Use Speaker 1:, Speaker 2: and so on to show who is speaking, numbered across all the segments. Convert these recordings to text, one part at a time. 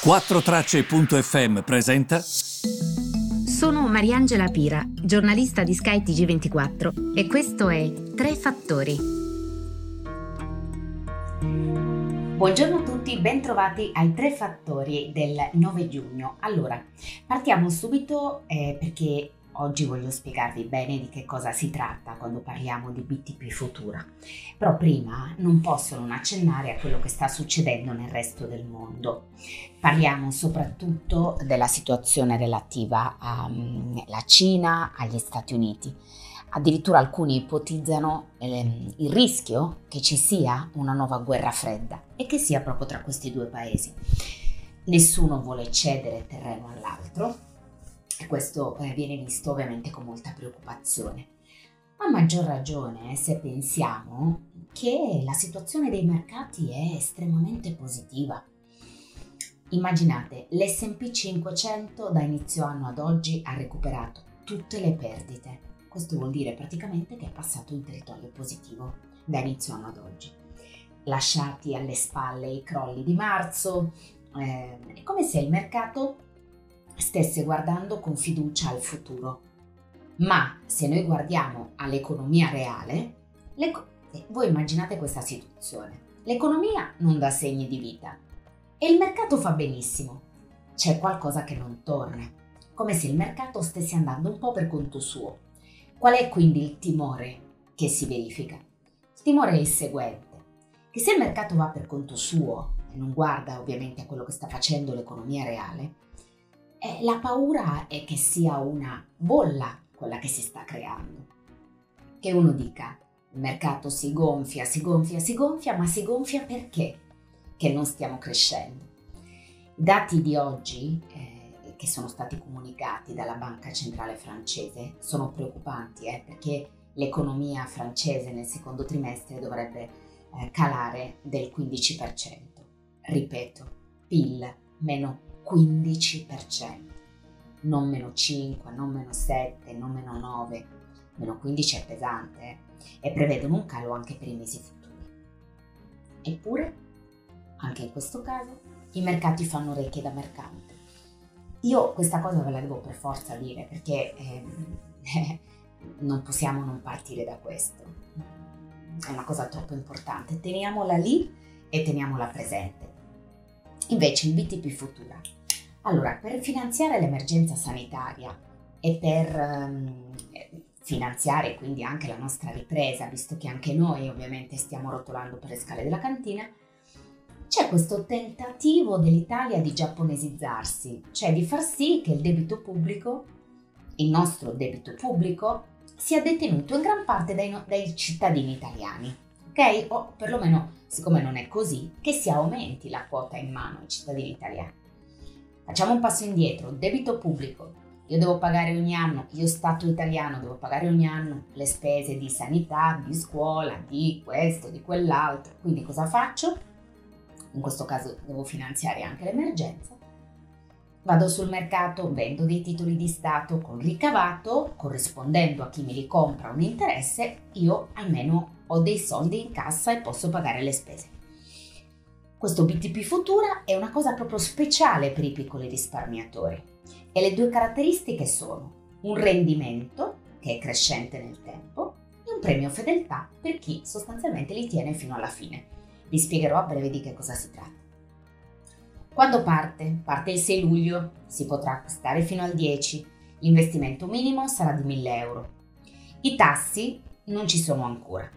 Speaker 1: 4Tracce.fm presenta.
Speaker 2: Sono Mariangela Pira, giornalista di Sky TG24 e questo è Tre Fattori. Buongiorno a tutti, bentrovati ai Tre Fattori del 9 giugno. Allora, partiamo subito eh, perché Oggi voglio spiegarvi bene di che cosa si tratta quando parliamo di BTP Futura, però prima non posso non accennare a quello che sta succedendo nel resto del mondo. Parliamo soprattutto della situazione relativa alla mm, Cina, agli Stati Uniti. Addirittura alcuni ipotizzano eh, il rischio che ci sia una nuova guerra fredda e che sia proprio tra questi due paesi. Nessuno vuole cedere terreno all'altro e questo eh, viene visto ovviamente con molta preoccupazione. A maggior ragione se pensiamo che la situazione dei mercati è estremamente positiva. Immaginate, l'SP 500 da inizio anno ad oggi ha recuperato tutte le perdite. Questo vuol dire praticamente che è passato in territorio positivo da inizio anno ad oggi. Lasciati alle spalle i crolli di marzo, eh, è come se il mercato stesse guardando con fiducia al futuro. Ma se noi guardiamo all'economia reale, eh, voi immaginate questa situazione. L'economia non dà segni di vita e il mercato fa benissimo. C'è qualcosa che non torna, come se il mercato stesse andando un po' per conto suo. Qual è quindi il timore che si verifica? Il timore è il seguente, che se il mercato va per conto suo e non guarda ovviamente a quello che sta facendo l'economia reale, eh, la paura è che sia una bolla quella che si sta creando. Che uno dica, il mercato si gonfia, si gonfia, si gonfia, ma si gonfia perché? Che non stiamo crescendo. I dati di oggi, eh, che sono stati comunicati dalla Banca Centrale francese, sono preoccupanti eh, perché l'economia francese nel secondo trimestre dovrebbe eh, calare del 15%. Ripeto, PIL meno 15%, non meno 5, non meno 7, non meno 9, meno 15 è pesante eh? e prevedono un calo anche per i mesi futuri. Eppure, anche in questo caso, i mercati fanno orecchie da mercante. Io questa cosa ve la devo per forza dire perché eh, non possiamo non partire da questo. È una cosa troppo importante. Teniamola lì e teniamola presente. Invece il BTP Futura allora, per finanziare l'emergenza sanitaria e per um, finanziare quindi anche la nostra ripresa, visto che anche noi ovviamente stiamo rotolando per le scale della cantina, c'è questo tentativo dell'Italia di giapponesizzarsi, cioè di far sì che il debito pubblico, il nostro debito pubblico, sia detenuto in gran parte dai, dai cittadini italiani, ok? O perlomeno, siccome non è così, che si aumenti la quota in mano ai cittadini italiani. Facciamo un passo indietro, debito pubblico. Io devo pagare ogni anno, io Stato italiano devo pagare ogni anno le spese di sanità, di scuola, di questo, di quell'altro. Quindi cosa faccio? In questo caso devo finanziare anche l'emergenza. Vado sul mercato, vendo dei titoli di Stato con ricavato, corrispondendo a chi me li compra un interesse, io almeno ho dei soldi in cassa e posso pagare le spese. Questo BTP Futura è una cosa proprio speciale per i piccoli risparmiatori e le due caratteristiche sono un rendimento che è crescente nel tempo e un premio fedeltà per chi sostanzialmente li tiene fino alla fine. Vi spiegherò a breve di che cosa si tratta. Quando parte? Parte il 6 luglio, si potrà acquistare fino al 10, l'investimento minimo sarà di 1000 euro. I tassi non ci sono ancora,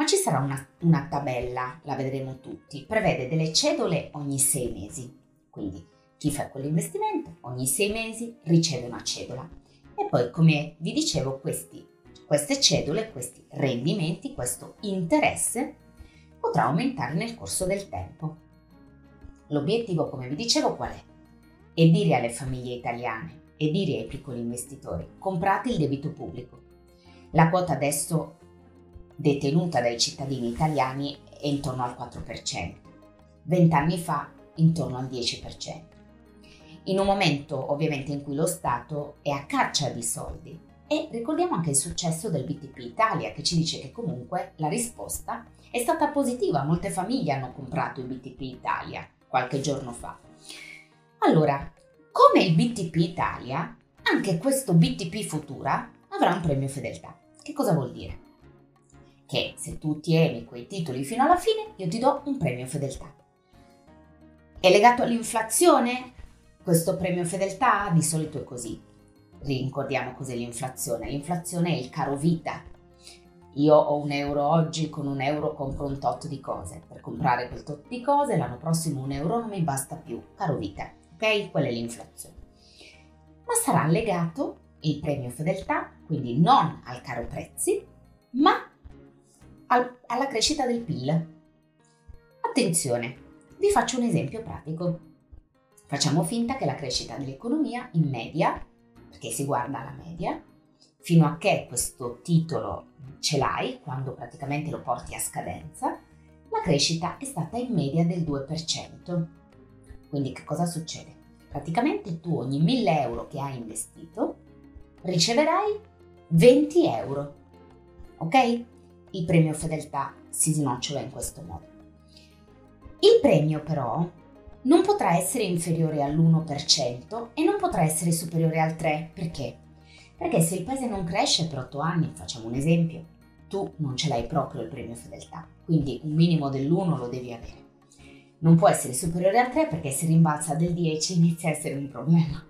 Speaker 2: ma ci sarà una, una tabella, la vedremo tutti, prevede delle cedole ogni sei mesi. Quindi chi fa quell'investimento ogni sei mesi riceve una cedola. E poi, come vi dicevo, questi, queste cedole, questi rendimenti, questo interesse potrà aumentare nel corso del tempo. L'obiettivo, come vi dicevo, qual è? È dire alle famiglie italiane e dire ai piccoli investitori, comprate il debito pubblico. La quota adesso detenuta dai cittadini italiani è intorno al 4%, vent'anni fa intorno al 10%. In un momento ovviamente in cui lo Stato è a caccia di soldi e ricordiamo anche il successo del BTP Italia che ci dice che comunque la risposta è stata positiva, molte famiglie hanno comprato il BTP Italia qualche giorno fa. Allora, come il BTP Italia, anche questo BTP Futura avrà un premio fedeltà. Che cosa vuol dire? Che se tu tieni quei titoli fino alla fine, io ti do un premio fedeltà. È legato all'inflazione? Questo premio fedeltà di solito è così. Ricordiamo cos'è l'inflazione. L'inflazione è il caro vita. Io ho un euro oggi, con un euro compro un tot di cose. Per comprare quel tot di cose l'anno prossimo un euro non mi basta più. Caro vita, ok? Quella è l'inflazione. Ma sarà legato il premio fedeltà, quindi non al caro prezzi, ma al, alla crescita del PIL. Attenzione, vi faccio un esempio pratico. Facciamo finta che la crescita dell'economia in media perché si guarda la media, fino a che questo titolo ce l'hai, quando praticamente lo porti a scadenza, la crescita è stata in media del 2%. Quindi che cosa succede? Praticamente tu ogni 1000 euro che hai investito riceverai 20 euro. Ok? Il premio fedeltà si snocciola in questo modo. Il premio però non potrà essere inferiore all'1% e non potrà essere superiore al 3%. Perché? Perché se il paese non cresce per 8 anni, facciamo un esempio, tu non ce l'hai proprio il premio fedeltà, quindi un minimo dell'1 lo devi avere. Non può essere superiore al 3 perché se rimbalza del 10 inizia a essere un problema.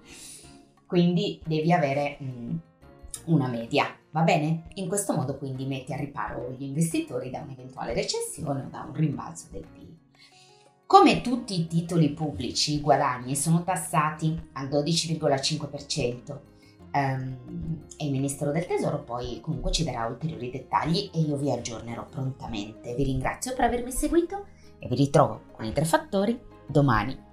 Speaker 2: Quindi devi avere mm, una media, va bene? In questo modo quindi metti a riparo gli investitori da un'eventuale recessione o da un rimbalzo del PIL. Come tutti i titoli pubblici, i guadagni sono tassati al 12,5% um, ehm, e il Ministero del Tesoro poi comunque ci darà ulteriori dettagli e io vi aggiornerò prontamente. Vi ringrazio per avermi seguito e vi ritrovo con i tre fattori domani